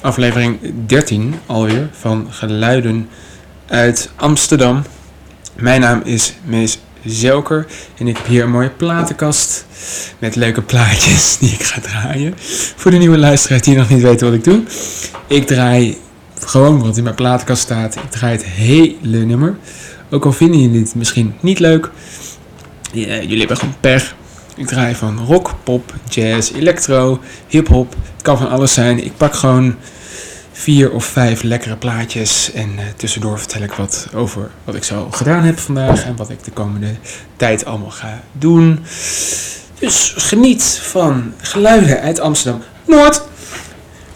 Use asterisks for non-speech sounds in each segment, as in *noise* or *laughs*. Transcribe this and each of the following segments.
Aflevering 13 alweer van Geluiden uit Amsterdam. Mijn naam is Mees Zelker en ik heb hier een mooie platenkast met leuke plaatjes die ik ga draaien. Voor de nieuwe luisteraars die nog niet weten wat ik doe. Ik draai gewoon wat in mijn platenkast staat. Ik draai het hele nummer. Ook al vinden jullie het misschien niet leuk. Ja, jullie hebben gewoon pech. Ik draai van rock, pop, jazz, electro, hip-hop. Het kan van alles zijn. Ik pak gewoon vier of vijf lekkere plaatjes. En uh, tussendoor vertel ik wat over wat ik zo gedaan heb vandaag. En wat ik de komende tijd allemaal ga doen. Dus geniet van geluiden uit Amsterdam Noord.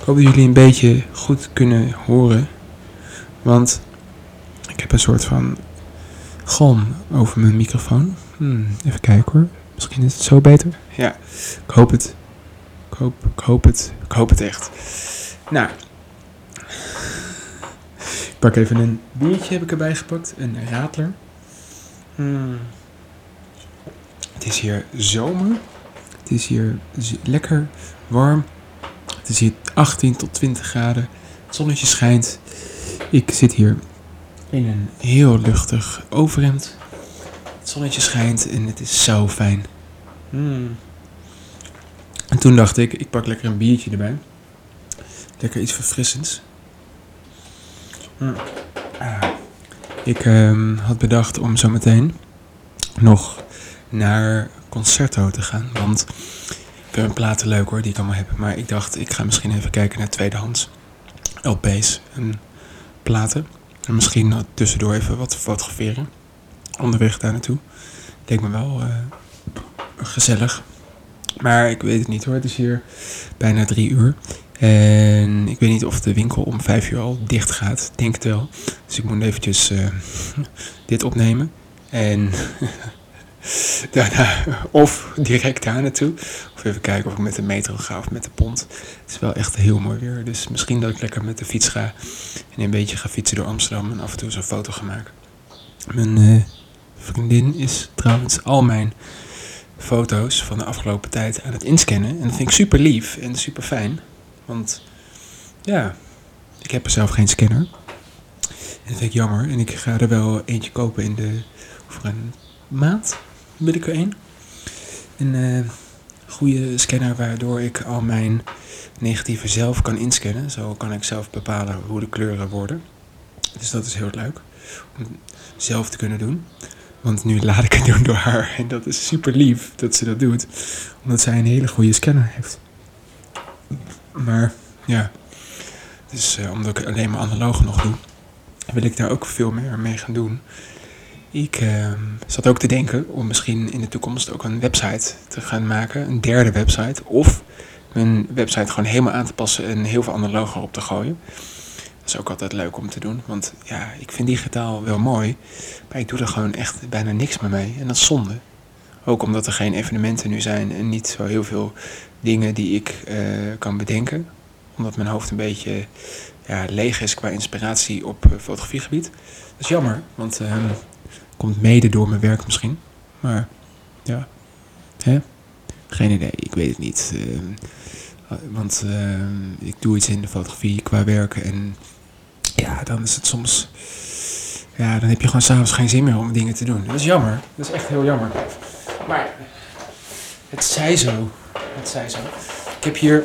Ik hoop dat jullie een beetje goed kunnen horen. Want ik heb een soort van galm over mijn microfoon. Hmm, even kijken hoor. Misschien is het zo beter. Ja, ik hoop het. Ik hoop, ik hoop het. Ik hoop het echt. Nou. Ik pak even een biertje heb ik erbij gepakt. Een radler. Hmm. Het is hier zomer. Het is hier lekker warm. Het is hier 18 tot 20 graden. Het zonnetje schijnt. Ik zit hier in een heel luchtig overhemd. Het zonnetje schijnt en het is zo fijn. Hmm. En toen dacht ik, ik pak lekker een biertje erbij. Lekker iets verfrissends. Ah. Ik um, had bedacht om zo meteen nog naar Concerto te gaan. Want ik heb een platen leuk hoor, die ik allemaal heb. Maar ik dacht, ik ga misschien even kijken naar tweedehands LP's en platen. En misschien tussendoor even wat fotograferen. Onderweg daar naartoe. Leek me wel uh, gezellig. Maar ik weet het niet hoor. Het is hier bijna drie uur. En ik weet niet of de winkel om vijf uur al dicht gaat. Denk het wel. Dus ik moet eventjes uh, *laughs* dit opnemen. En *laughs* daarna of direct daar naartoe. Of even kijken of ik met de metro ga of met de pont. Het is wel echt heel mooi weer. Dus misschien dat ik lekker met de fiets ga. En een beetje ga fietsen door Amsterdam. En af en toe zo'n foto ga maken. Mijn uh, vriendin is trouwens al mijn foto's van de afgelopen tijd aan het inscannen. En dat vind ik super lief en super fijn. Want ja, ik heb er zelf geen scanner. En dat vind ik jammer. En ik ga er wel eentje kopen in de, over een maand. Wil ik er één. Een uh, goede scanner waardoor ik al mijn negatieve zelf kan inscannen. Zo kan ik zelf bepalen hoe de kleuren worden. Dus dat is heel leuk. Om zelf te kunnen doen. Want nu laat ik het doen door haar. En dat is super lief dat ze dat doet. Omdat zij een hele goede scanner heeft. Maar ja. Dus uh, omdat ik alleen maar analoog nog doe. Wil ik daar ook veel meer mee gaan doen. Ik uh, zat ook te denken om misschien in de toekomst ook een website te gaan maken. Een derde website. Of mijn website gewoon helemaal aan te passen en heel veel analogen op te gooien. Is ook altijd leuk om te doen. Want ja, ik vind digitaal wel mooi. Maar ik doe er gewoon echt bijna niks meer mee. En dat is zonde. Ook omdat er geen evenementen nu zijn en niet zo heel veel dingen die ik uh, kan bedenken. Omdat mijn hoofd een beetje ja, leeg is qua inspiratie op uh, fotografiegebied. Dat is jammer, want uh, komt mede door mijn werk misschien. Maar ja, hè? geen idee, ik weet het niet. want ik doe iets in de fotografie qua werk en ja, dan is het soms. Ja, dan heb je gewoon s'avonds geen zin meer om dingen te doen. Dat is jammer. Dat is echt heel jammer. Maar het zij zo. Het zij zo. Ik heb hier.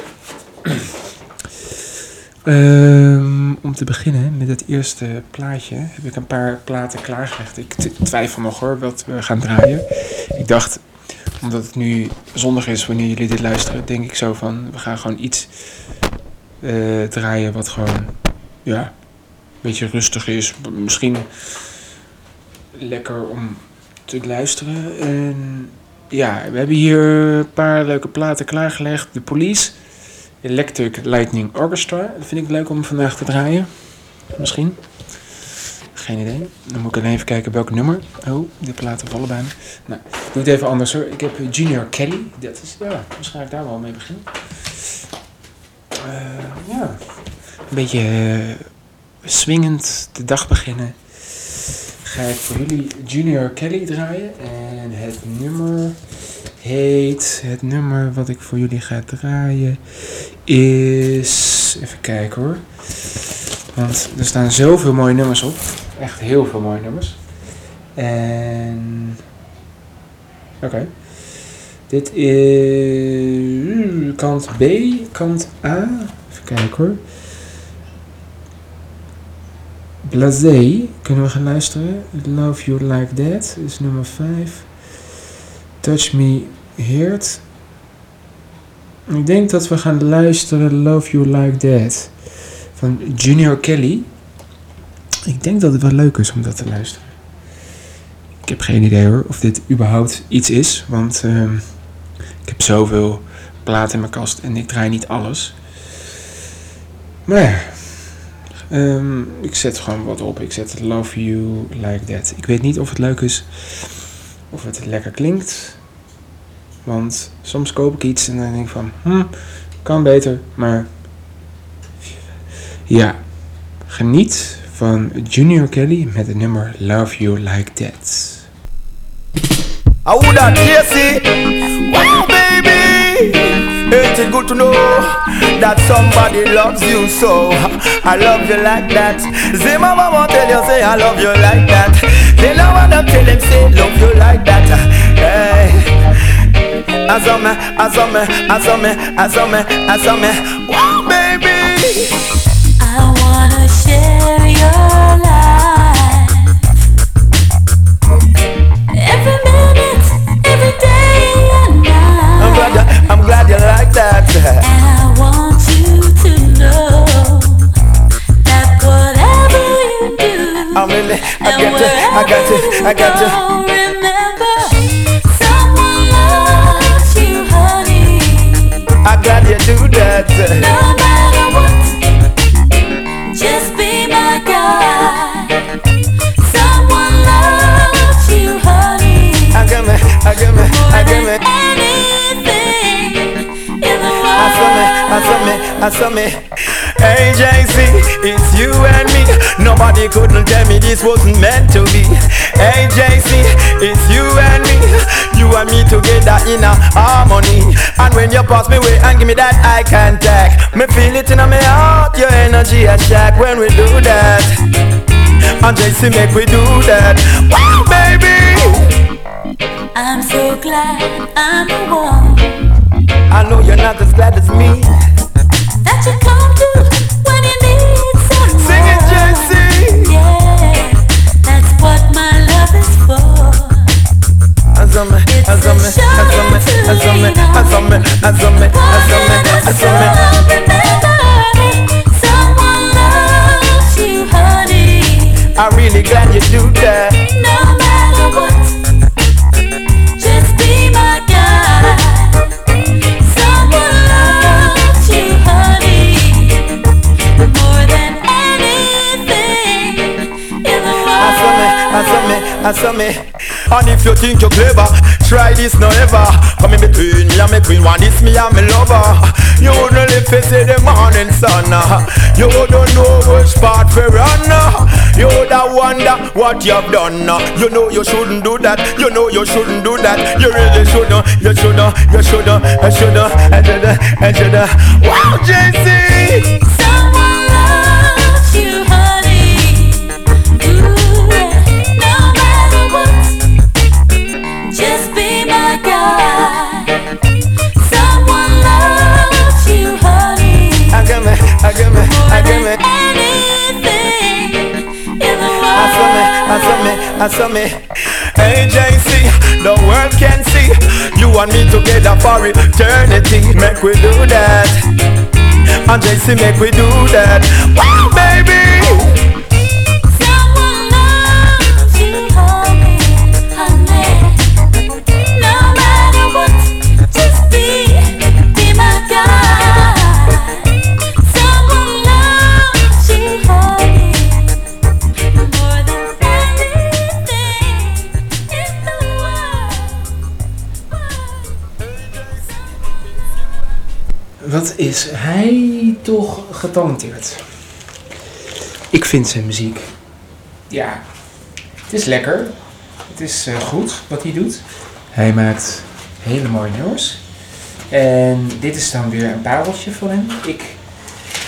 um, *clears throat* om te beginnen met het eerste plaatje heb ik een paar platen klaargelegd. Ik twijfel nog hoor wat we gaan draaien. Ik dacht, omdat het nu zondag is wanneer jullie dit luisteren, denk ik zo van we gaan gewoon iets uh, draaien wat gewoon ja, beetje rustig is. Misschien lekker om te luisteren. En ja, we hebben hier een paar leuke platen klaargelegd. The Police, Electric Lightning Orchestra. Dat vind ik leuk om vandaag te draaien. Misschien. Geen idee. Dan moet ik even kijken welk nummer. Oh, de platen vallen bijna. Nou, doe het even anders hoor. Ik heb Junior Kelly. Dat is, ja, misschien ga ik daar wel mee beginnen. Uh, ja, een beetje... Uh, swingend de dag beginnen, ga ik voor jullie Junior Kelly draaien. En het nummer heet. Het nummer wat ik voor jullie ga draaien is. Even kijken hoor. Want er staan zoveel mooie nummers op. Echt heel veel mooie nummers. En. Oké. Dit is kant B, kant A. Even kijken hoor. Blasé, kunnen we gaan luisteren. Love You Like That is nummer 5. Touch Me Heard. Ik denk dat we gaan luisteren Love You Like That van Junior Kelly. Ik denk dat het wel leuk is om dat te luisteren. Ik heb geen idee hoor of dit überhaupt iets is, want uh, ik heb zoveel platen in mijn kast en ik draai niet alles. Maar ja, um, ik zet gewoon wat op. Ik zet Love You Like That. Ik weet niet of het leuk is, of het lekker klinkt. Want soms koop ik iets en dan denk ik van, hm, kan beter, maar ja, geniet van Junior Kelly met het nummer Love You Like That. It good to know that somebody loves you so? I love you like that. Say, mama won't tell you, say, I love you like that. They know what I'm telling, say, love you like that. Hey. Azame, azame, azame, azame, azame. Wow, baby. I wanna share your life. Really, I got to, I got to, I got to. remember, someone loves you, honey. I'm glad you do that. No matter what, just be my guide. Someone loves you, honey. I got me, I got me, I got me. anything in the I saw me, I saw me, I saw me. Hey JC, it's you and me. Nobody couldn't tell me this wasn't meant to be. Hey JC, it's you and me. You and me together in a harmony. And when you pass me way and give me that eye contact, me feel it in my heart. Your energy a shock when we do that. And JC make we do that. Wow, baby. I'm so glad I'm the one I know you're not as glad as me. that you come Azame, azame, azame, azame, azame, azame, azame, azame. Someone loves you, honey. I'm really glad you do that. Azame, me. And if you think you're clever, try this no ever. Come in between me and my queen, one this me and my lover. You wouldn't live to see the morning sun. You wouldn't know which part for run. You would wonder what you've done. You know you shouldn't do that. You know you shouldn't do that. You really shouldn't. You shouldn't. You shouldn't. You shouldn't. You shouldn't. You shouldn't. Wow, JC. Saw me, JC, the world can see you and me together for eternity. Make we do that. And JC, make we do that. Wow, baby. Is hij toch getalenteerd? Ik vind zijn muziek. Ja, het is lekker. Het is eh, goed wat hij doet. Hij maakt Hele mooie nummers. En dit is dan weer een pareltje van hem. Ik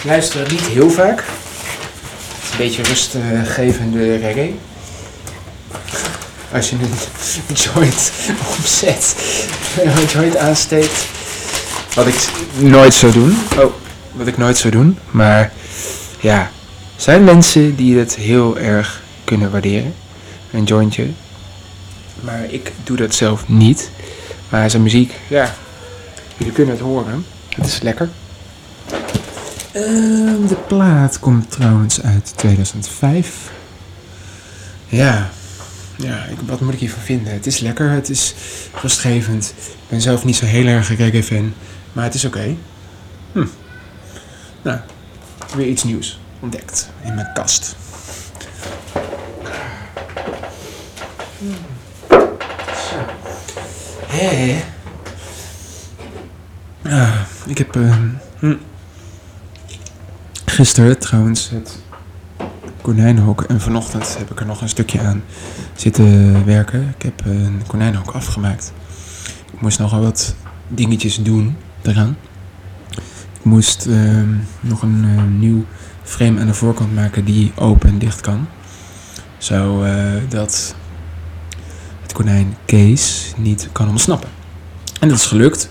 luister het niet heel vaak. Het is een beetje rustgevende reggae. Als je een *laughs* joint opzet, *laughs* een joint aansteekt. Wat ik nooit zou doen. Oh, wat ik nooit zou doen. Maar ja, zijn mensen die het heel erg kunnen waarderen. Een jointje. Maar ik doe dat zelf niet. Maar zijn muziek, ja, jullie kunnen het horen. Het is lekker. Ehm, de plaat komt trouwens uit 2005. Ja, ja ik, wat moet ik hiervan vinden? Het is lekker, het is rustgevend. Ik ben zelf niet zo heel erg een reggae fan, maar het is oké. Hm. Nou, weer iets nieuws ontdekt in mijn kast. Hé. Ah, ik heb hm. gisteren trouwens het konijnenhok en vanochtend heb ik er nog een stukje aan zitten werken. Ik heb een konijnenhok afgemaakt. Ik moest nogal wat dingetjes doen eraan. Ik moest ehm, nog een eh, nieuw frame aan de voorkant maken die open en dicht kan. Zodat het konijn Kees niet kan ontsnappen. En dat is gelukt.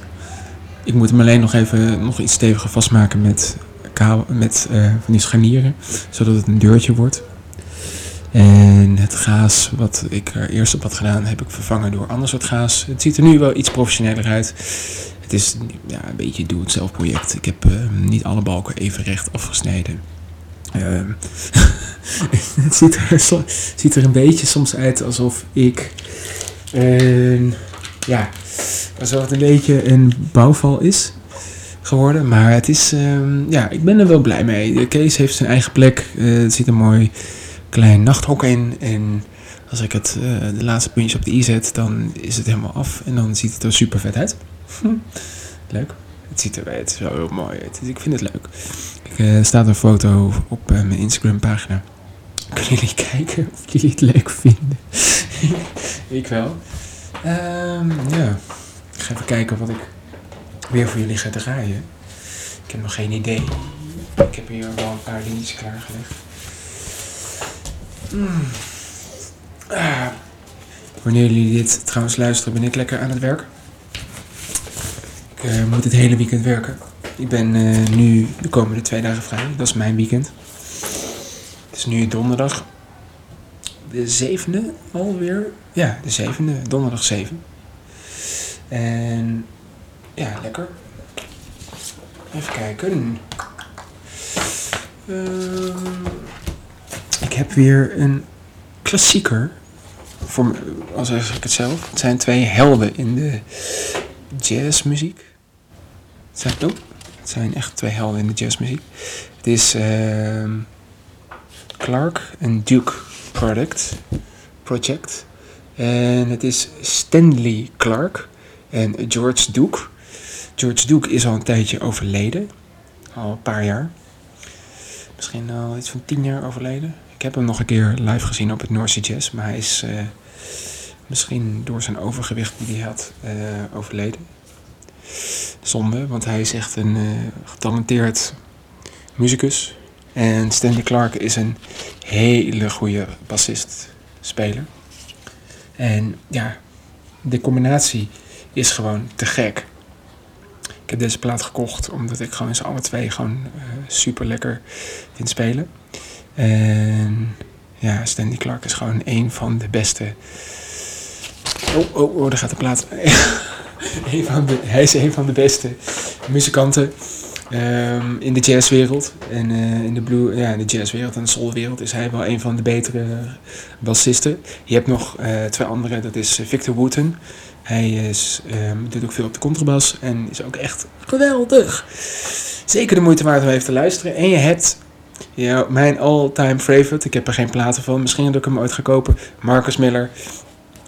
Ik moet hem alleen nog even nog iets steviger vastmaken met, met eh, van die scharnieren. Zodat het een deurtje wordt. En het gaas wat ik er eerst op had gedaan, heb ik vervangen door ander soort gaas. Het ziet er nu wel iets professioneler uit. Het is ja, een beetje doe-het-zelf project. Ik heb eh, niet alle balken even recht afgesneden. Ehm, *laughs* het ziet er, ziet er een beetje soms uit alsof ik. een ja, alsof het een beetje een bouwval is geworden. Maar het is. ehm, ja, ik ben er wel blij mee. De Kees heeft zijn eigen plek. Eh, er zit een mooi klein nachthok in. En als ik het, eh, de laatste puntjes op de i zet, dan is het helemaal af. En dan ziet het er super vet uit. *laughs* leuk. Het ziet er het is wel heel mooi uit. Ik vind het leuk. Er uh, staat een foto op eh, mijn Instagram pagina. *laughs* Kunnen jullie kijken of jullie het leuk vinden? *laughs* ik wel. Ehm, ja. Ik ga even kijken wat ik weer voor jullie ga draaien. Ik heb nog geen idee. Ik heb hier wel een paar dingetjes klaargelegd. Mm. Ah. Wanneer jullie dit trouwens luisteren, ben ik lekker aan het werk. Eh, moet het hele weekend werken. Ik ben eh, nu de komende twee dagen vrij. Dat is mijn weekend. Het is nu donderdag. De zevende alweer. Ja, de zevende. Donderdag zeven. En ja, lekker. Even kijken. Ehm, ik heb weer een klassieker. Voor, me- al zeg ik het zelf. Het zijn twee helden in de jazzmuziek. Zijn, het zijn echt twee helden in de jazzmuziek. Het is ehm, Clark en Duke Product Project. En het is Stanley Clark en George Duke. George Duke is al een tijdje overleden. Al een paar jaar. Misschien al iets van tien jaar overleden. Ik heb hem nog een keer live gezien op het North Sea Jazz. Maar hij is eh, misschien door zijn overgewicht die hij had eh, overleden. Zonde, want hij is echt een eh, getalenteerd muzikus. En Stanley Clark is een hele goede bassist, speler. En ja, de combinatie is gewoon te gek. Ik heb deze plaat gekocht omdat ik gewoon ze alle twee gewoon super lekker vind spelen. En ja, Stanley Clark is gewoon een van de beste. Oh, oh, oh, daar gaat de plaat. *laughs* *laughs* Van hij is een van de beste muzikanten ehm, in de jazzwereld. En eh, in de blue, ja, in de jazzwereld en de soulwereld is hij wel een van de betere bassisten. Je hebt nog eh, twee andere, dat is Victor Wooten. Hij is, ehm, doet ook veel op de contrabas en is ook echt geweldig. Zeker de moeite waard om even te luisteren. En je hebt mijn all-time favorite. Ik heb er geen platen van. Misschien dat ik hem ooit ga kopen. Marcus Miller.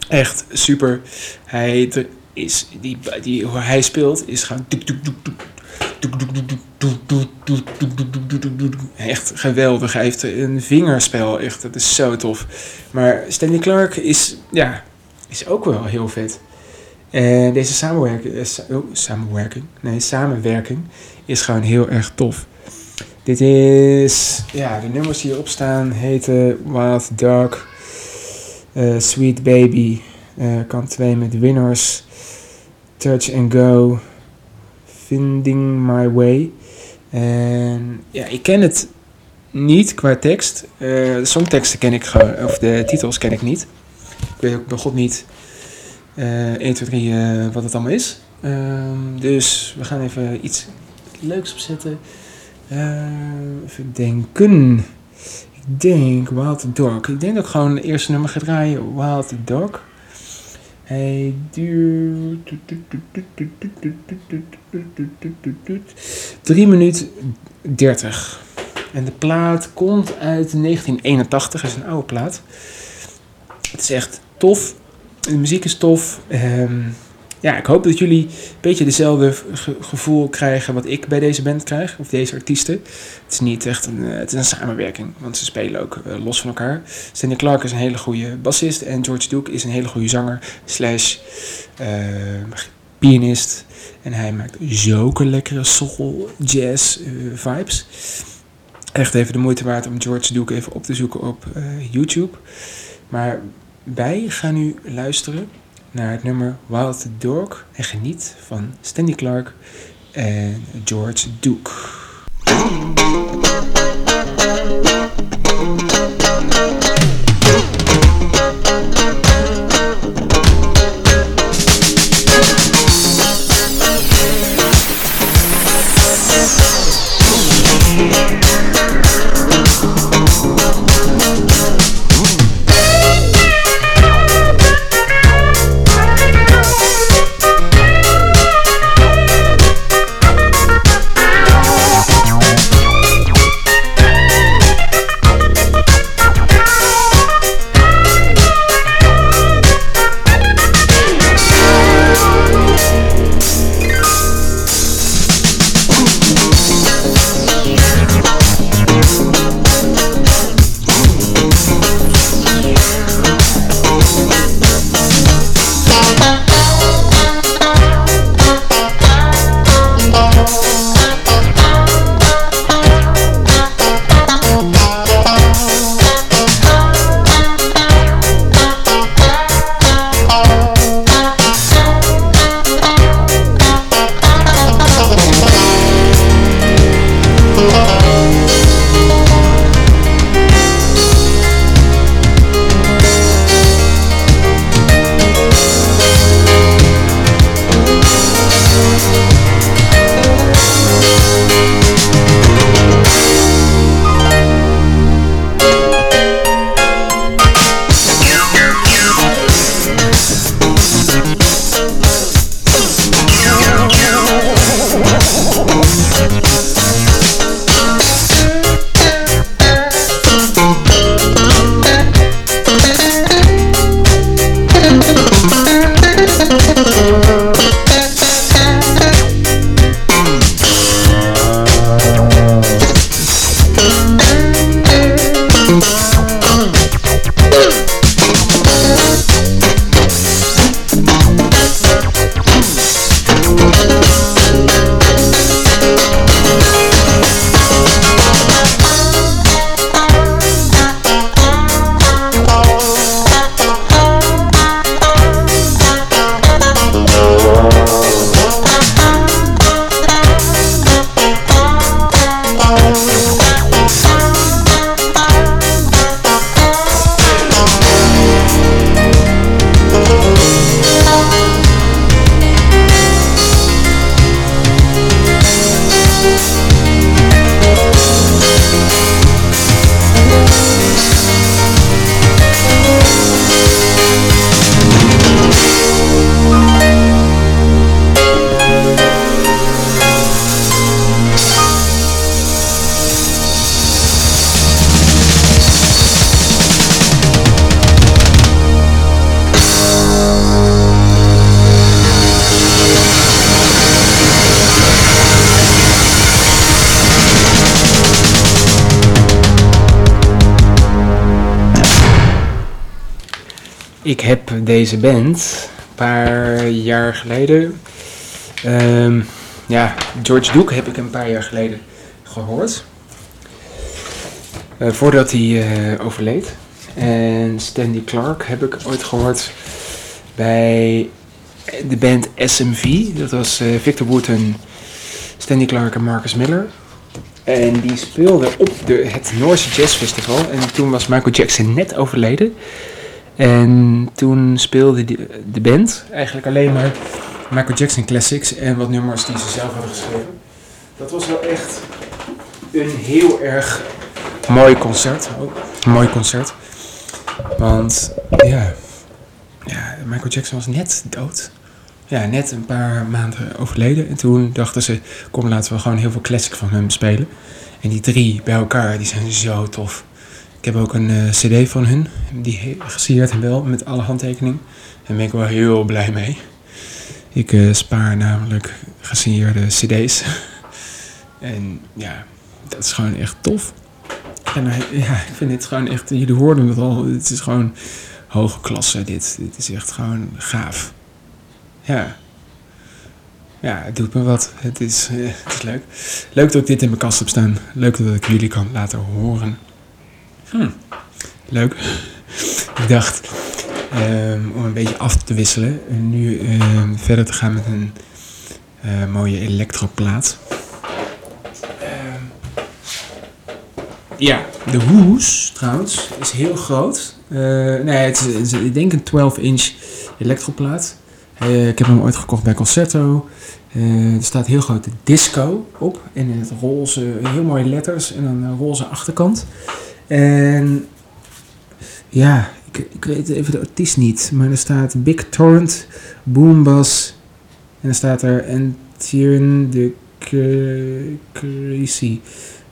Echt super. Hij is, die, die, hoe hij speelt is gewoon... Echt geweldig. Hij heeft een vingerspel. Echt, dat is zo tof. Maar Stanley Clark is, ja, is ook wel heel vet. En deze samenwerking, eh, sa- oh, samenwerking, nee, samenwerking is gewoon heel erg tof. Dit is, ja, de nummers die hierop staan heten Wild Dark, eh, Sweet Baby, eh, kant 2 met Winners, Touch and Go, Finding My Way. En ja, ik ken het niet qua tekst. Eh, de songteksten ken ik of de titels ken ik niet. Ik weet ook bij God niet eh 1, 2, 3 eh, wat het allemaal is. Ehm, dus we gaan even iets leuks opzetten. Eh, even denken. Ik denk Wild Dog. Ik denk dat ik gewoon het eerste nummer ga draaien. Wild Dog. Hij duurt... 3 minuten 30. En de plaat komt uit 1981. Dat is een oude plaat. Het is echt tof. De muziek is tof. Ehm, ja, ik hoop dat jullie een beetje dezelfde ge- gevoel krijgen wat ik bij deze band krijg. Of deze artiesten. Het is niet echt een, eh, het is een samenwerking. Want ze spelen ook eh, los van elkaar. Stanley Clark is een hele goede bassist. En George Duke is een hele goede zanger. Slash eh, pianist. En hij maakt zulke lekkere soul, jazz vibes. Echt even de moeite waard om George Duke even op te zoeken op YouTube. Maar wij gaan nu luisteren naar het nummer Wild Dog. En geniet van Stanley Clark en George Duke. Ik heb deze band paar jaar geleden. Ehm, ja, George Duke heb ik een paar jaar geleden gehoord. Eh, voordat hij eh, overleed. En Stanley Clark heb ik ooit gehoord bij de band SMV. Dat was eh, Victor Wooten, Stanley Clark en Marcus Miller. En die speelden op de, het Noorse Jazz Festival. En toen was Michael Jackson net overleden. En toen speelde de band eigenlijk alleen maar Michael Jackson classics en wat nummers die ze zelf hadden geschreven. Dat was wel echt een heel erg mooi concert. Mooi concert. Want ja, ja, Michael Jackson was net dood. Ja, net een paar maanden overleden. En toen dachten ze, kom laten we gewoon heel veel classic van hem spelen. En die drie bij elkaar, die zijn zo tof. Ik heb ook een eh, cd van hun, die en wel, met alle handtekeningen. Daar ben ik wel heel blij mee. Ik eh, spaar namelijk gesigneerde cd's. *laughs* en ja, dat is gewoon echt tof. En eh, ja, ik vind dit gewoon echt, jullie hoorden het al, het is gewoon hoge klasse dit. Dit is echt gewoon gaaf. Ja. Ja, het doet me wat. Het is, het is leuk. Leuk dat ik dit in mijn kast heb staan. Leuk dat ik jullie kan laten horen. Hm. Leuk. *laughs* Ik dacht, ehm, om een beetje af te wisselen, en nu ehm, verder te gaan met een eh, mooie elektroplaat. Ehm, ja, de hoes trouwens is heel groot. Eh, nee, het is, ik denk een 12-inch elektroplaat. Eh, ik heb hem ooit gekocht bij Concerto. Er staat heel groot disco op. En in het roze, heel mooie letters en een roze achterkant. En ja, ik, ik weet even de artiest niet. Maar er staat Big Torrent, Boombass. En dan staat er Entierne de Cre- Crazy.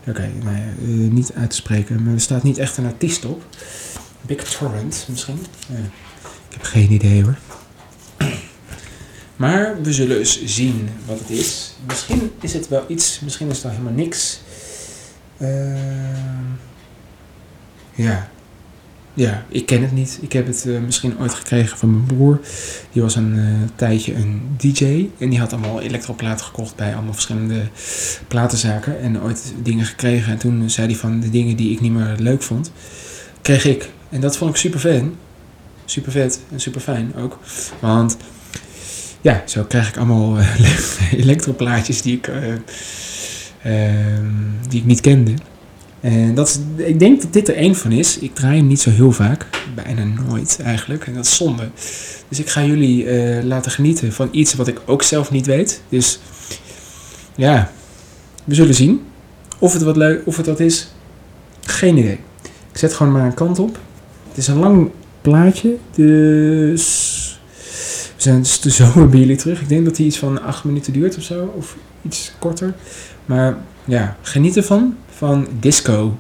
Oké, nou ja, eh, niet uit te spreken. Maar er staat niet echt een artiest op. Big Torrent misschien. Ik heb geen idee hoor. Maar we zullen eens zien wat het is. Misschien is het wel iets, misschien is het wel helemaal niks. Ehm, ja. Ja, ik ken het niet. Ik heb het eh, misschien ooit gekregen van mijn broer. Die was een eh, tijdje een DJ. En die had allemaal elektroplaten gekocht bij allemaal verschillende platenzaken. En ooit dingen gekregen. En toen zei hij van de dingen die ik niet meer leuk vond, kreeg ik. En dat vond ik super fan. Super vet en super fijn ook. Want ja, zo krijg ik allemaal eh, *laughs* elektroplaatjes die ik, eh, ehm, die ik niet kende. En dat is, ik denk dat dit er één van is. Ik draai hem niet zo heel vaak. Bijna nooit eigenlijk. En dat is zonde. Dus ik ga jullie eh, laten genieten van iets wat ik ook zelf niet weet. Dus ja, we zullen zien. Of het wat leuk, of het wat is. Geen idee. Ik zet gewoon maar een kant op. Het is een lang plaatje. Dus we zijn dus de *laughs* zomer bij jullie terug. Ik denk dat hij iets van acht minuten duurt of zo. Of iets korter. Maar ja, geniet ervan. Van disco.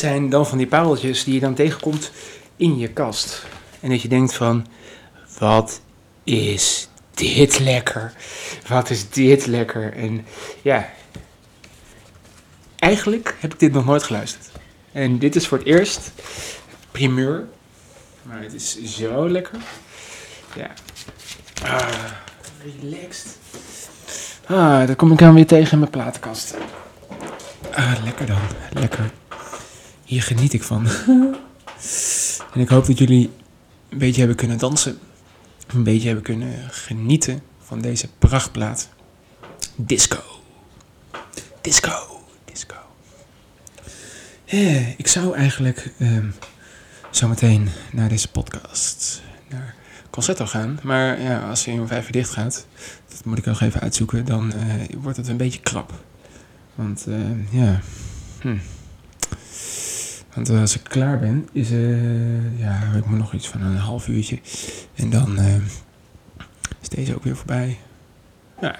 Zijn dan van die pareltjes die je dan tegenkomt in je kast. En dat je denkt van, wat is dit lekker? Wat is dit lekker? En ja, eigenlijk heb ik dit nog nooit geluisterd. En dit is voor het eerst primeur. Maar het is zo lekker. Ja. Ah, relaxed. Ah, daar kom ik dan weer tegen in mijn platenkast. Ah, lekker dan. Lekker. Hier geniet ik van. *laughs* en ik hoop dat jullie een beetje hebben kunnen dansen. Een beetje hebben kunnen genieten van deze prachtplaat. Disco. Disco. Disco. Eh, ik zou eigenlijk ehm, zometeen naar deze podcast, naar Concerto gaan. Maar ja, als hij om vijf uur dicht gaat, dat moet ik nog even uitzoeken, dan eh, wordt het een beetje krap. Want eh, ja, hm. Want eh, als ik klaar ben, is eh ja, ik nog iets van een half uurtje. En dan eh, is deze ook weer voorbij. Ja.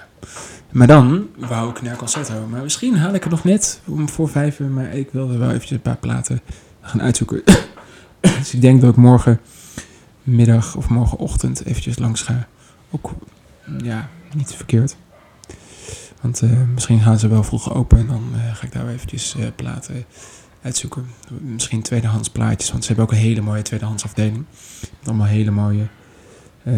Maar dan wou ik naar Concerto. Maar misschien haal ik het nog net voor vijf uur. Maar ik wilde wel eventjes een paar platen gaan uitzoeken. *coughs* dus ik denk dat ik morgenmiddag of morgenochtend eventjes langs ga. Ook, ja, niet verkeerd. Want misschien gaan ze wel vroeg open. En dan ga ik daar eventjes platen uitzoeken. Misschien tweedehands plaatjes. Want ze hebben ook een hele mooie tweedehands afdeling. Met allemaal hele mooie, eh,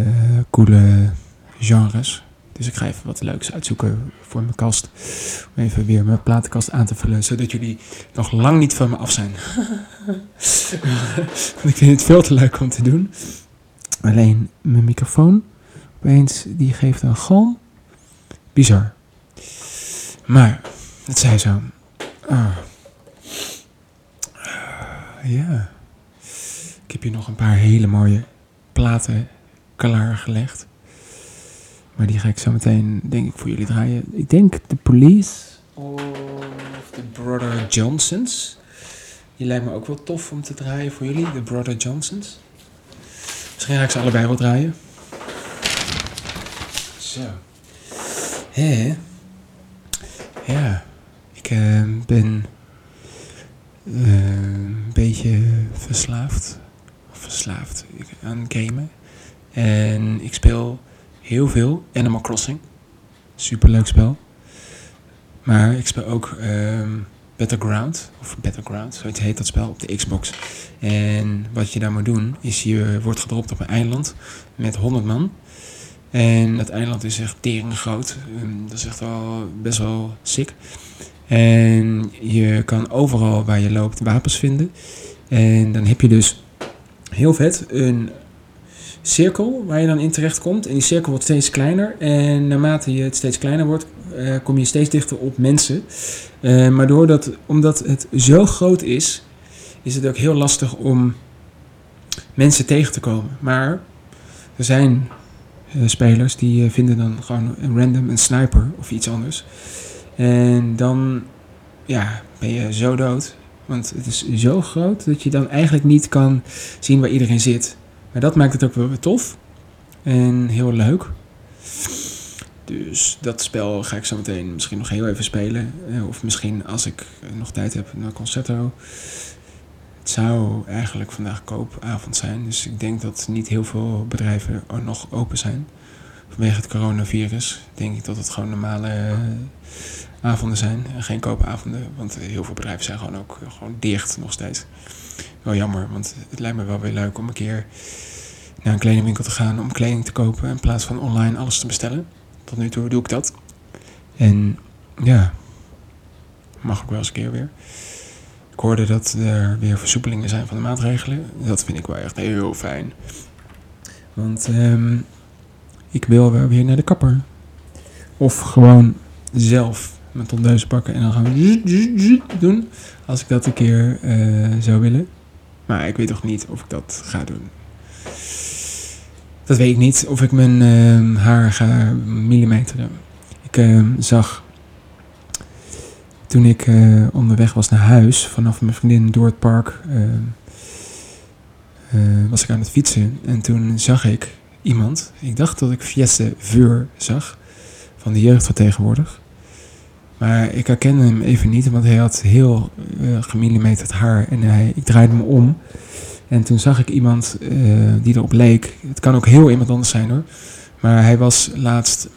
coole genres. Dus ik ga even wat leuks uitzoeken voor mijn kast. Om even weer mijn platenkast aan te vullen. Zodat jullie nog lang niet van me af zijn. *laughs* Want ik vind het veel te leuk om te doen. Alleen mijn microfoon opeens die geeft een galm. Bizar. Maar, het zij zo. Ah. Ja. Ik heb hier nog een paar hele mooie platen klaargelegd. Maar die ga ik zo meteen, denk ik, voor jullie draaien. Ik denk de Police of de Brother Johnsons. Die lijkt me ook wel tof om te draaien voor jullie, de Brother Johnsons. Misschien ga ik ze allebei wel draaien. Zo. Hé. Ja. Ik eh, ben een beetje verslaafd. Verslaafd aan gamen. En ik speel heel veel Animal Crossing. Superleuk spel. Maar ik speel ook ehm, Battleground. Of Battleground, zoiets heet dat spel op de Xbox. En wat je daar moet doen, is je wordt gedropt op een eiland met 100 man. En dat eiland is echt tering groot. Ehm, Dat is echt wel best wel sick. En je kan overal waar je loopt wapens vinden. En dan heb je dus heel vet een cirkel waar je dan in terecht komt. En die cirkel wordt steeds kleiner. En naarmate je het steeds kleiner wordt, eh, kom je steeds dichter op mensen. Eh, maar doordat, omdat het zo groot is, is het ook heel lastig om mensen tegen te komen. Maar er zijn eh, spelers die vinden dan gewoon random een sniper of iets anders. En dan ja, ben je zo dood. Want het is zo groot dat je dan eigenlijk niet kan zien waar iedereen zit. Maar dat maakt het ook wel weer tof. En heel leuk. Dus dat spel ga ik zo meteen misschien nog heel even spelen. Eh, Of misschien als ik nog tijd heb naar Concerto. Het zou eigenlijk vandaag koopavond zijn. Dus ik denk dat niet heel veel bedrijven nog open zijn. Vanwege het coronavirus denk ik dat het gewoon normale eh, avonden zijn. En geen koopavonden. Want heel veel bedrijven zijn gewoon ook eh, gewoon dicht nog steeds. Wel jammer, want het lijkt me wel weer leuk om een keer naar een kledingwinkel te gaan om kleding te kopen. In plaats van online alles te bestellen. Tot nu toe doe ik dat. En ja, mag ook wel eens een keer weer. Ik hoorde dat er weer versoepelingen zijn van de maatregelen. Dat vind ik wel echt heel fijn. Want ehm, ik wil weer naar de kapper. Of gewoon zelf mijn tondeus pakken en dan gaan we doen. Als ik dat een keer eh, zou willen. Maar ik weet toch niet of ik dat ga doen. Dat weet ik niet. Of ik mijn ehm, haar ga millimeteren. Ik ehm, zag toen ik eh, onderweg was naar huis vanaf mijn vriendin door het park. ehm, eh, was ik aan het fietsen en toen zag ik iemand. Ik dacht dat ik Fiesse Veur zag van de jeugd van tegenwoordig. Maar ik herkende hem even niet, want hij had heel eh gemillimeterd haar. En hij, ik draaide me om. En toen zag ik iemand eh, die erop leek. Het kan ook heel iemand anders zijn hoor. Maar hij was laatst,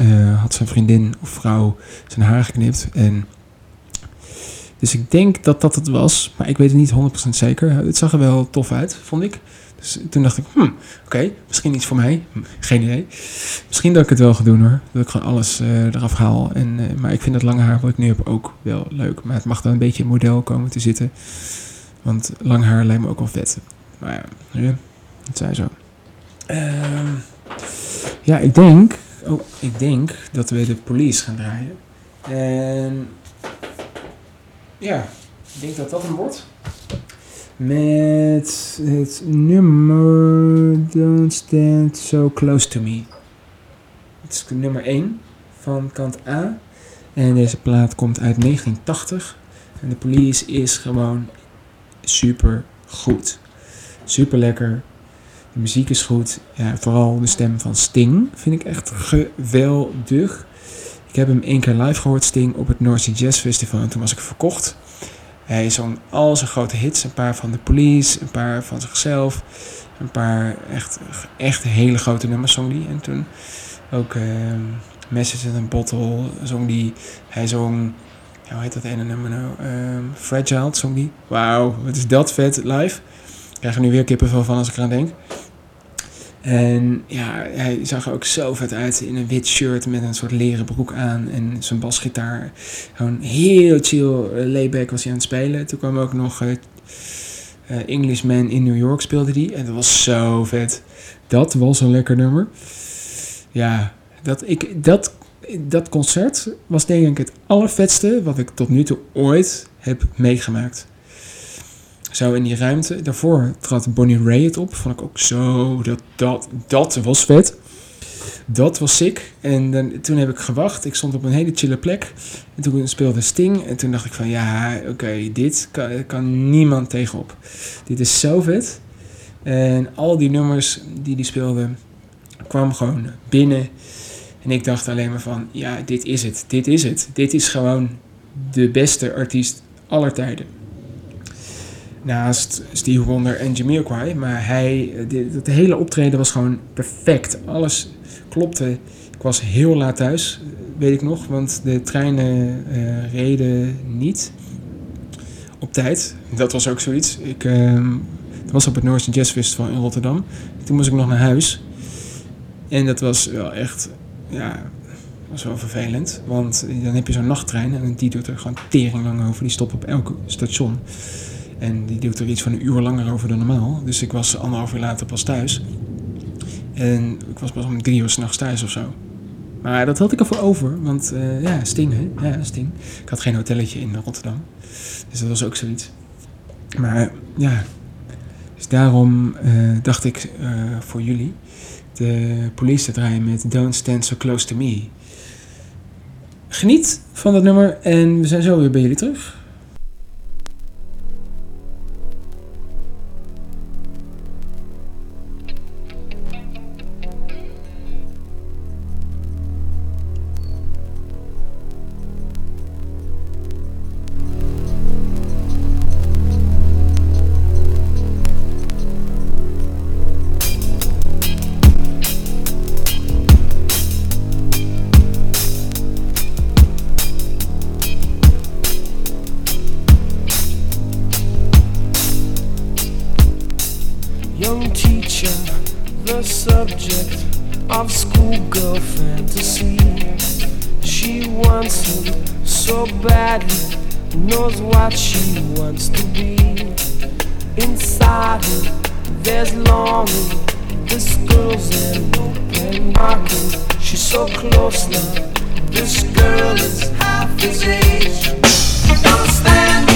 eh, had zijn vriendin of vrouw zijn haar geknipt. En dus ik denk dat dat het was, maar ik weet het niet 100% zeker. Het zag er wel tof uit, vond ik. Dus toen dacht ik, hmm, oké, misschien iets voor mij. Hm, Geen idee. Misschien dat ik het wel ga doen hoor. Dat ik gewoon alles eh, eraf haal. En, eh, maar ik vind dat lange haar wat ik nu heb ook wel leuk. Maar het mag dan een beetje in model komen te zitten. Want lang haar lijkt me ook wel vet. Maar ja, ja het zij zo. Ehm, ja, ik denk... Oh, ik denk dat we de police gaan draaien. En... Ja, ik denk dat dat een wordt. Met het nummer Don't Stand So Close To Me. Het is nummer 1 van kant A. En deze plaat komt uit 1980. En de police is gewoon super goed. Super lekker. De muziek is goed. Vooral de stem van Sting vind ik echt geweldig. Ik heb hem één keer live gehoord, Sting, op het North Sea Jazz Festival. En toen was ik verkocht. Hij zong al zijn grote hits. Een paar van The Police, een paar van zichzelf. Een paar echt, echt hele grote nummers zong hij. En toen ook ehm Message in a Bottle zong die. Hij zong, hoe heet dat ene nummer nou? Ehm, Fragile zong die. Wauw, wat is dat vet live. Ik krijg er nu weer kippenvel van als ik eraan denk. En ja, hij zag er ook zo vet uit in een wit shirt met een soort leren broek aan en zijn basgitaar. Gewoon heel chill, eh, layback was hij aan het spelen. Toen kwam ook nog eh, eh, Englishman in New York speelde die en dat was zo vet. Dat was een lekker nummer. Ja, dat, ik, dat, dat concert was denk ik het allervetste wat ik tot nu toe ooit heb meegemaakt. Zo in die ruimte. Daarvoor trad Bonnie Raitt op. Vond ik ook zo. Dat, dat, dat was vet. Dat was sick. En dan, toen heb ik gewacht. Ik stond op een hele chille plek. En toen speelde Sting. En toen dacht ik van ja, oké, dit kan, kan niemand tegenop. Dit is zo vet. En al die nummers die die speelde, kwam gewoon binnen. En ik dacht alleen maar van ja, dit is het. Dit is het. Dit is gewoon de beste artiest aller tijden naast Steve Wonder en Jamiroquai. Maar hij, het hele optreden was gewoon perfect. Alles klopte. Ik was heel laat thuis, weet ik nog, want de treinen eh, reden niet op tijd. Dat was ook zoiets. Ik ehm, was op het Noorse Jazz Festival in Rotterdam. Toen moest ik nog naar huis. En dat was wel echt, ja, was wel vervelend. Want dan heb je zo'n nachttrein en die doet er gewoon tering lang over. Die stopt op elk station. En die doet er iets van een uur langer over dan normaal. Dus ik was anderhalf uur later pas thuis. En ik was pas om drie uur s'nachts thuis of zo. Maar dat had ik ervoor over, want eh, ja, Sting, hè? Ja, Sting. Ik had geen hotelletje in Rotterdam. Dus dat was ook zoiets. Maar ja, dus daarom eh, dacht ik eh, voor jullie de police te draaien met Don't Stand So Close To Me. Geniet van dat nummer en we zijn zo weer bij jullie terug. So badly, knows what she wants to be. Inside her, there's longing. This girl's an open market. She's so close now. This girl is half his age. Don't stand,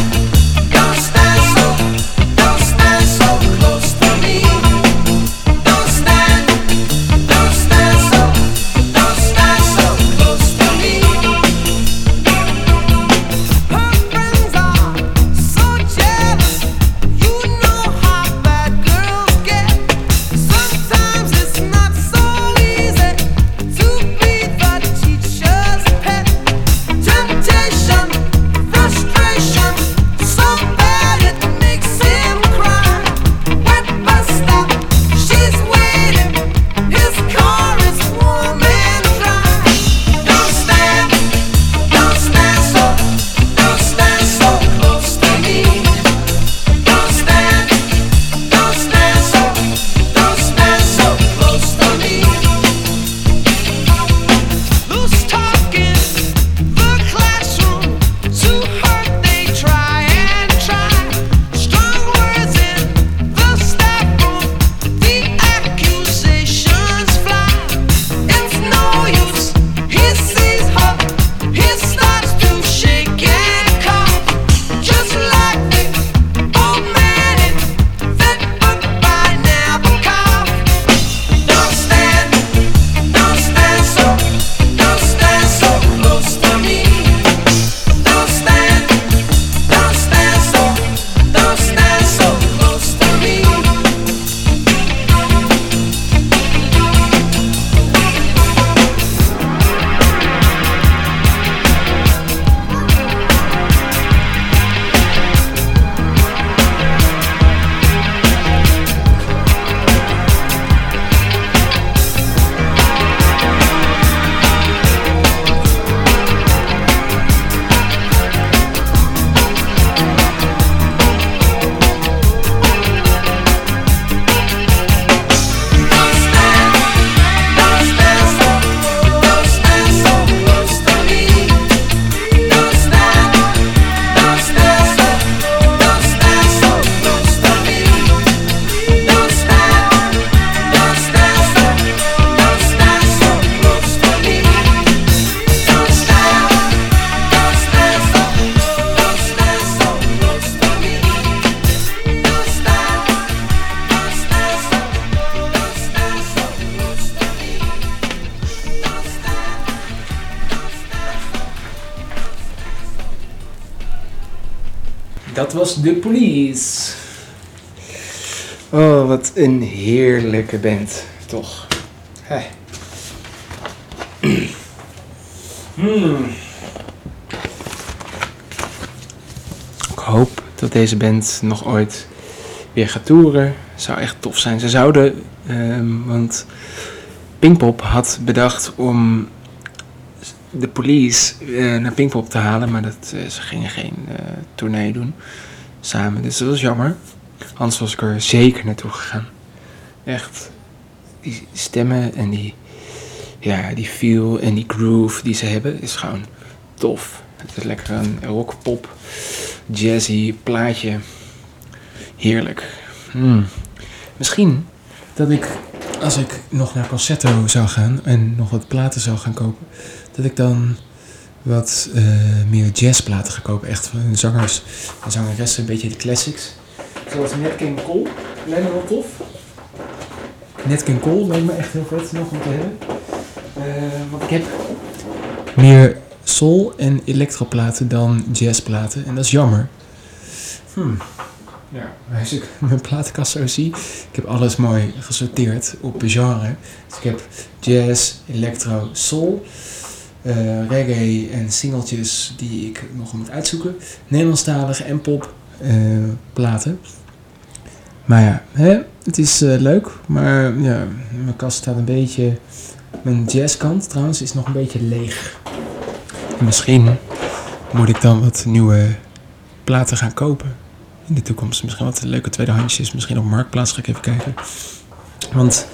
The Police. Oh, wat een heerlijke band, toch? Hmm. Ik hoop dat deze band nog ooit weer gaat toeren. Zou echt tof zijn. Ze zouden, ehm, want Pinkpop had bedacht om de police eh, naar Pinkpop te halen, maar dat, eh, ze gingen geen eh tournee doen samen. Dus dat was jammer. Anders was ik er zeker naartoe gegaan. Echt, die stemmen en die, ja, die feel en die groove die ze hebben is gewoon tof. Het is lekker een rock, pop, jazzy plaatje. Heerlijk. Hmm. Misschien dat ik, als ik nog naar Concerto zou gaan en nog wat platen zou gaan kopen, dat ik dan wat eh, meer jazzplaten ga kopen. Echt van zangers en zangeressen, een beetje de classics. Zoals Nat King Cole, lijkt wel tof. Nat King Cole lijkt me echt heel vet nog om te hebben. Eh, want ik heb meer soul- en electroplaten dan jazzplaten. En dat is jammer. Hmm. Ja, als ik *laughs* mijn platenkast zo zie, ik heb alles mooi gesorteerd op genre. Dus ik heb jazz, electro, soul, eh, reggae en singeltjes die ik nog moet uitzoeken. Nederlandstalige en pop eh, platen. Maar ja, hè, het is eh, leuk, maar ja, mijn kast staat een beetje... Mijn jazzkant trouwens is nog een beetje leeg. En misschien moet ik dan wat nieuwe platen gaan kopen in de toekomst. Misschien wat leuke tweedehandsjes. Misschien op Marktplaats ga ik even kijken. Want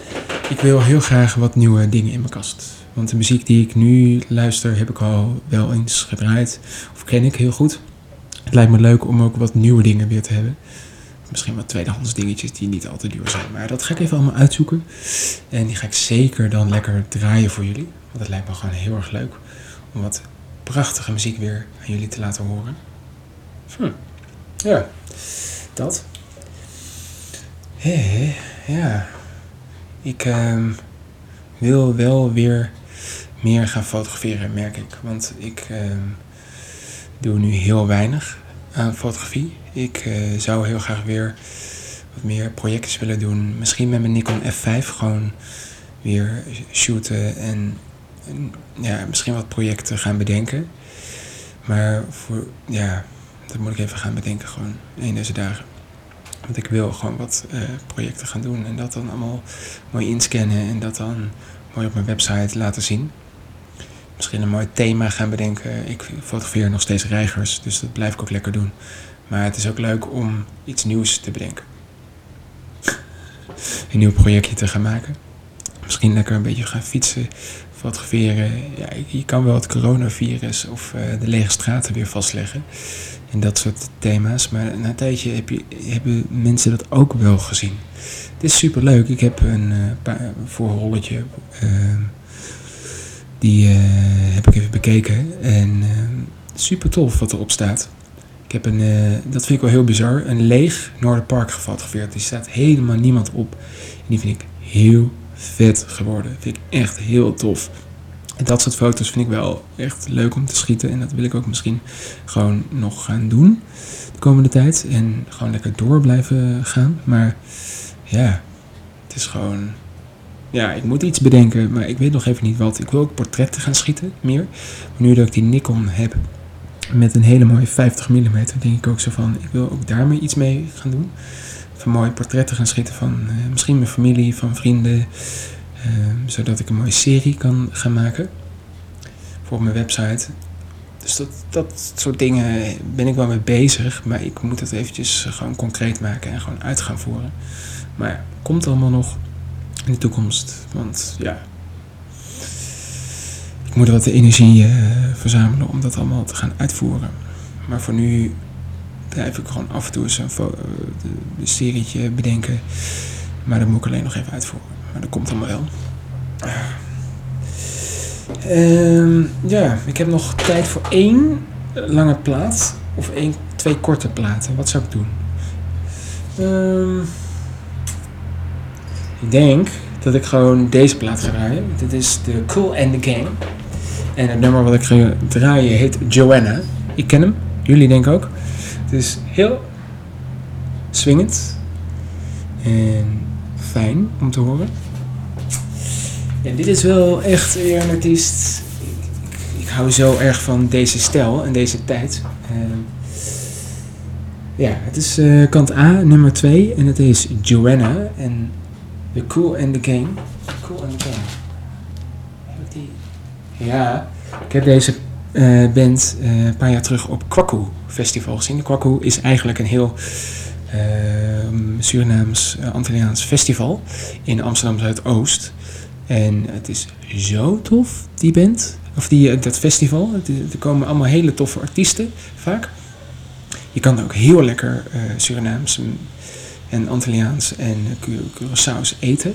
ik wil heel graag wat nieuwe dingen in mijn kast. Want de muziek die ik nu luister heb ik al wel eens gedraaid. Of ken ik heel goed. Het lijkt me leuk om ook wat nieuwe dingen weer te hebben. Misschien wat tweedehands dingetjes die niet al te duur zijn. Maar dat ga ik even allemaal uitzoeken. En die ga ik zeker dan lekker draaien voor jullie. Want het lijkt me gewoon heel erg leuk om wat prachtige muziek weer aan jullie te laten horen. Hm. Ja, dat. Hé, ja. Ik ehm, wil wel weer meer gaan fotograferen, merk ik. Want ik ehm, doe nu heel weinig aan fotografie. Ik eh, zou heel graag weer wat meer projectjes willen doen. Misschien met mijn Nikon F5 gewoon weer shooten en, en ja, misschien wat projecten gaan bedenken. Maar voor, ja, dat moet ik even gaan bedenken gewoon in deze dagen. Want ik wil gewoon wat eh, projecten gaan doen en dat dan allemaal mooi inscannen en dat dan mooi op mijn website laten zien. Misschien een mooi thema gaan bedenken. Ik fotografeer nog steeds reigers, dus dat blijf ik ook lekker doen. Maar het is ook leuk om iets nieuws te bedenken. *laughs* Een nieuw projectje te gaan maken. Misschien lekker een beetje gaan fietsen, fotograferen. Ja, je kan wel het coronavirus of eh, de lege straten weer vastleggen. En dat soort thema's. Maar na een tijdje heb je, hebben mensen dat ook wel gezien. Het is super leuk. Ik heb een eh, paar, voorrolletje. eh, die eh, heb ik even bekeken. En super tof wat erop staat. Ik heb een, eh, dat vind ik wel heel bizar, een leeg Noorderpark gefotografeerd. Er staat helemaal niemand op. En die vind ik heel vet geworden. Vind ik echt heel tof. En dat soort foto's vind ik wel echt leuk om te schieten. En dat wil ik ook misschien gewoon nog gaan doen de komende tijd. En gewoon lekker door blijven gaan. Maar ja, het is gewoon... Ja, ik moet iets bedenken, maar ik weet nog even niet wat. Ik wil ook portretten gaan schieten, meer. Nu dat ik die Nikon heb met een hele mooie 50 mm, denk ik ook zo van... Ik wil ook daarmee iets mee gaan doen. Van mooie portretten gaan schieten van eh, misschien mijn familie, van vrienden... Ehm, zodat ik een mooie serie kan gaan maken voor mijn website. Dus dat, dat soort dingen ben ik wel mee bezig. Maar ik moet het eventjes gewoon concreet maken en gewoon uit gaan voeren. Maar ja, komt allemaal nog in de toekomst. Want ja, ik moet wat energie eh, verzamelen om dat allemaal te gaan uitvoeren. Maar voor nu blijf ik gewoon af en toe eens een, eh, serietje bedenken. Maar dat moet ik alleen nog even uitvoeren. Maar dat komt allemaal wel. Ehm, ja, ik heb nog tijd voor één lange plaat. Of één, twee korte platen. Wat zou ik doen? Ehm, ik denk dat ik gewoon deze plaat ga draaien. Dit is de Cool and the Gang. En het nummer wat ik ga draaien heet Joanna. Ik ken hem. Jullie denk ook. Het is heel swingend en fijn om te horen. En dit is wel echt een artiest. Ik hou zo erg van deze stijl en deze tijd. Ehm, ja, het is eh, kant A, nummer 2. En het is Joanna en The Cool and the Gang. Cool and the Gang. Heb ik die? Ja, ik heb deze eh, band eh, een paar jaar terug op Kwaku Festival gezien. Kwaku is eigenlijk een heel ehm, Surinaams, uh, Antilliaans festival in Amsterdam Zuidoost. En het is zo tof, die band. Of die, eh, dat festival. Er komen allemaal hele toffe artiesten, vaak. Je kan ook heel lekker eh, Surinaams en- Antilliaans en Cu- Curaçao's eten.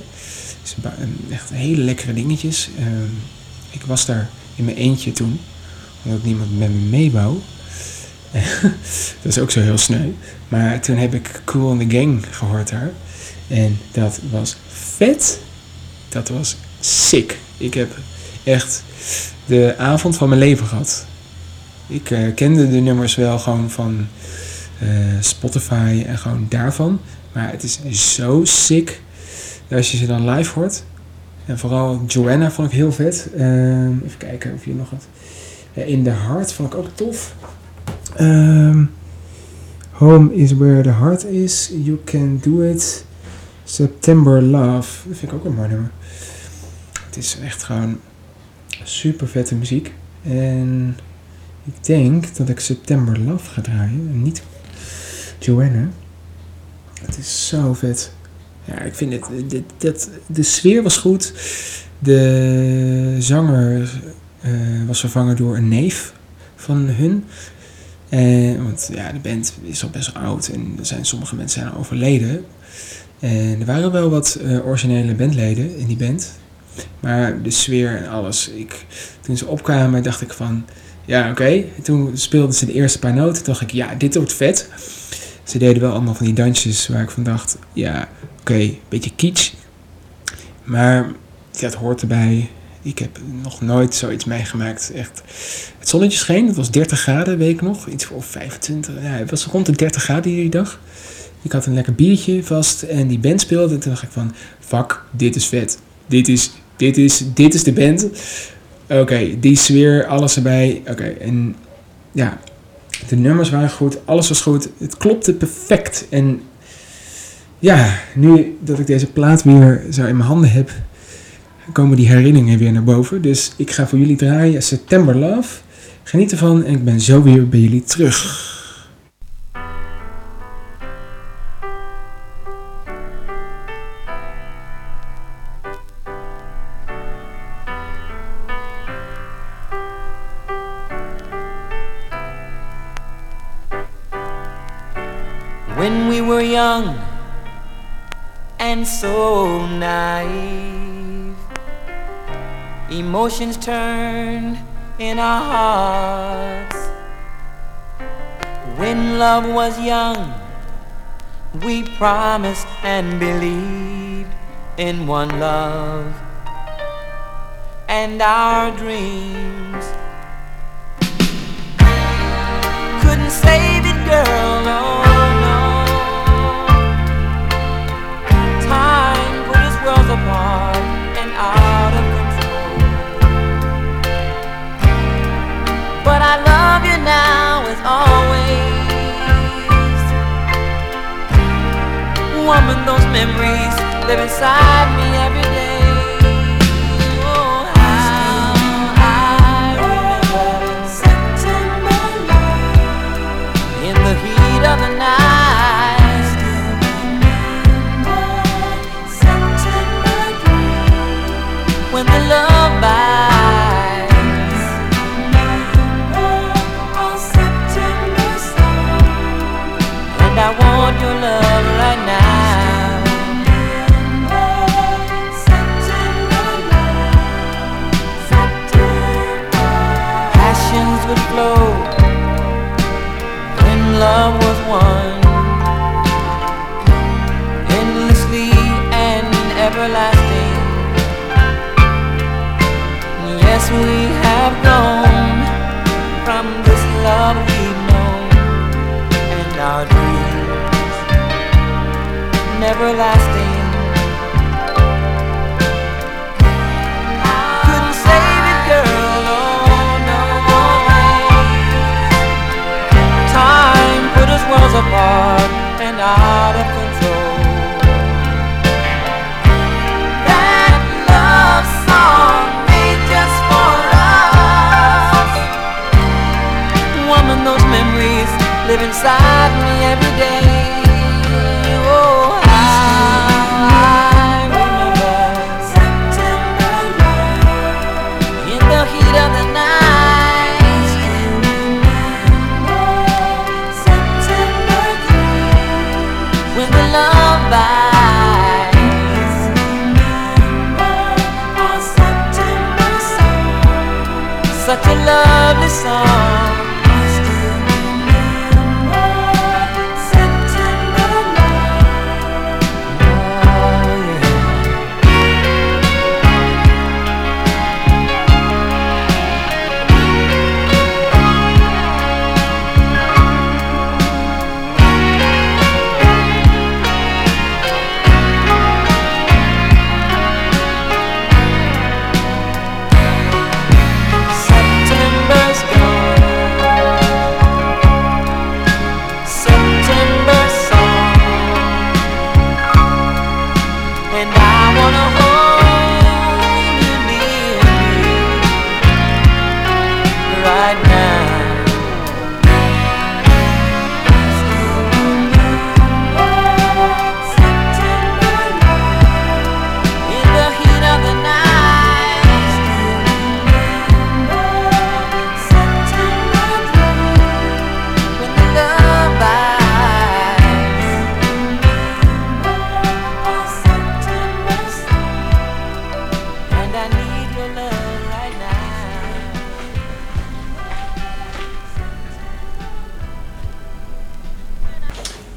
Een- echt hele lekkere dingetjes. Ehm, ik was daar in mijn eentje toen, omdat niemand met me mee wou. *laughs* dat is ook zo heel sneu. Maar toen heb ik Cool and the Gang gehoord daar. En dat was vet. Dat was sick. Ik heb echt de avond van mijn leven gehad. Ik eh, kende de nummers wel gewoon van eh, Spotify en gewoon daarvan. Maar het is zo sick als je ze dan live hoort. En vooral Joanna vond ik heel vet. Ehm, even kijken of je nog wat. In the Heart vond ik ook tof. Ehm, Home is where the heart is. You can do it. September Love. Dat vind ik ook een mooi nummer. Het is echt gewoon super vette muziek. En ik denk dat ik September Love ga draaien. En niet Joanna. Het is zo vet. Ja, ik vind het. Dit, dit, de sfeer was goed. De zanger eh, was vervangen door een neef van hun. En, want ja, de band is al best oud en er zijn sommige mensen zijn al overleden. En er waren wel wat eh, originele bandleden in die band. Maar de sfeer en alles. Ik, toen ze opkwamen dacht ik van... Ja, oké. Toen speelden ze de eerste paar noten. Dacht ik, ja, dit wordt vet. Ze deden wel allemaal van die dansjes waar ik van dacht... Ja, oké, een beetje kitsch. Maar het hoort erbij. Ik heb nog nooit zoiets meegemaakt. Echt. Het zonnetje scheen. Het was 30 graden, weet ik nog. Iets of 25. Ja, het was rond de 30 graden die dag. Ik had een lekker biertje vast en die band speelde. En toen dacht ik van, fuck, dit is vet. Dit is, dit is, dit is de band. Oké, die sfeer, alles erbij. Oké, en ja, de nummers waren goed, alles was goed. Het klopte perfect. En ja, nu dat ik deze plaat weer zo in mijn handen heb, komen die herinneringen weer naar boven. Dus ik ga voor jullie draaien September Love. Geniet ervan en ik ben zo weer bij jullie terug. Emotions turned in our hearts. When love was young, we promised and believed in one love and our dreams. Couldn't save it, girl, no. Woman, those memories live inside me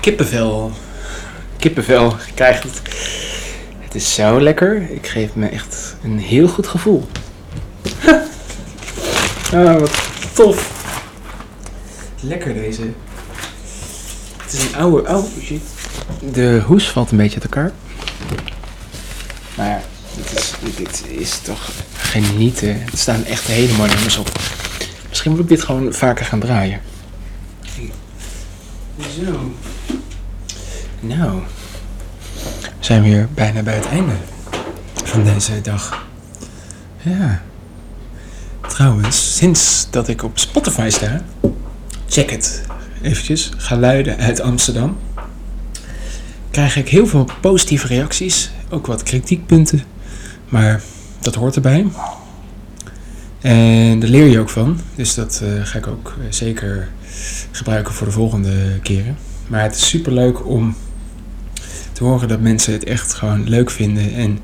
Kippenvel. Kippenvel. Ik krijg het. Het is zo lekker. Ik geef me echt een heel goed gevoel. *laughs* ah, wat tof. Lekker deze. Het is een oude... Oh, shit. De hoes valt een beetje uit elkaar. Maar ja, dit is, dit is toch genieten. Er staan echt hele mooie nummers op. Misschien moet ik dit gewoon vaker gaan draaien. Zo. Nou, we zijn weer bijna bij het einde van deze dag. Ja. Trouwens, sinds dat ik op Spotify sta, check het eventjes, geluiden uit Amsterdam, krijg ik heel veel positieve reacties, ook wat kritiekpunten, maar dat hoort erbij. En daar leer je ook van, dus dat eh, ga ik ook eh, zeker gebruiken voor de volgende keren. Maar het is super leuk om te horen dat mensen het echt gewoon leuk vinden en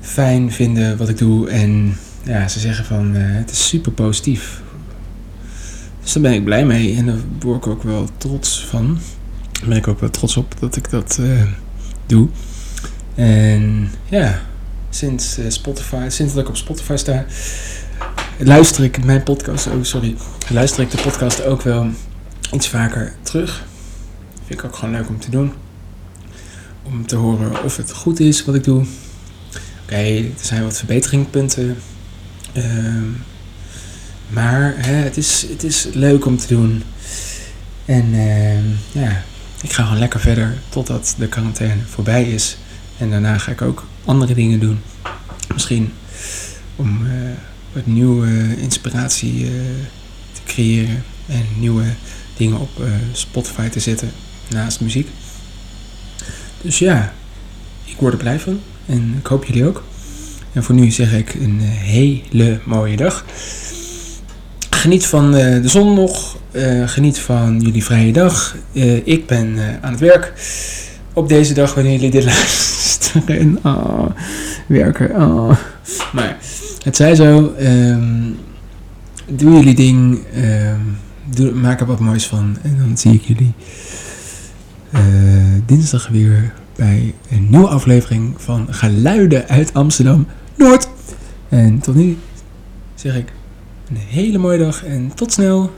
fijn vinden wat ik doe. En ja, ze zeggen van eh, het is super positief. Dus daar ben ik blij mee en daar word ik ook wel trots van. Daar ben ik ook wel trots op dat ik dat eh, doe. En ja, sinds eh, Spotify, sinds dat ik op Spotify sta, luister ik mijn podcast, oh sorry, luister ik de podcast ook wel iets vaker terug. Vind ik ook gewoon leuk om te doen. Om te horen of het goed is wat ik doe. Oké, er zijn wat verbeteringpunten. Ehm, maar hè, het, is, het is leuk om te doen. En ehm, ja, ik ga gewoon lekker verder totdat de quarantaine voorbij is. En daarna ga ik ook andere dingen doen. Misschien om eh, wat nieuwe inspiratie eh, te creëren. En nieuwe dingen op eh, Spotify te zetten naast muziek. Dus ja, ik word er blij van. En ik hoop jullie ook. En voor nu zeg ik een eh, hele mooie dag. Geniet van eh, de zon nog. Eh, geniet van jullie vrije dag. Ik ben aan het werk. Op deze dag wanneer jullie dit *laughs* luisteren. Oh, werken. Oh. Maar het zij zo. ehm, doe jullie ding. ehm, doe, maak er wat moois van. En dan zie ik jullie eh, dinsdag weer bij een nieuwe aflevering van Geluiden uit Amsterdam Noord. En tot nu zeg ik een hele mooie dag en tot snel.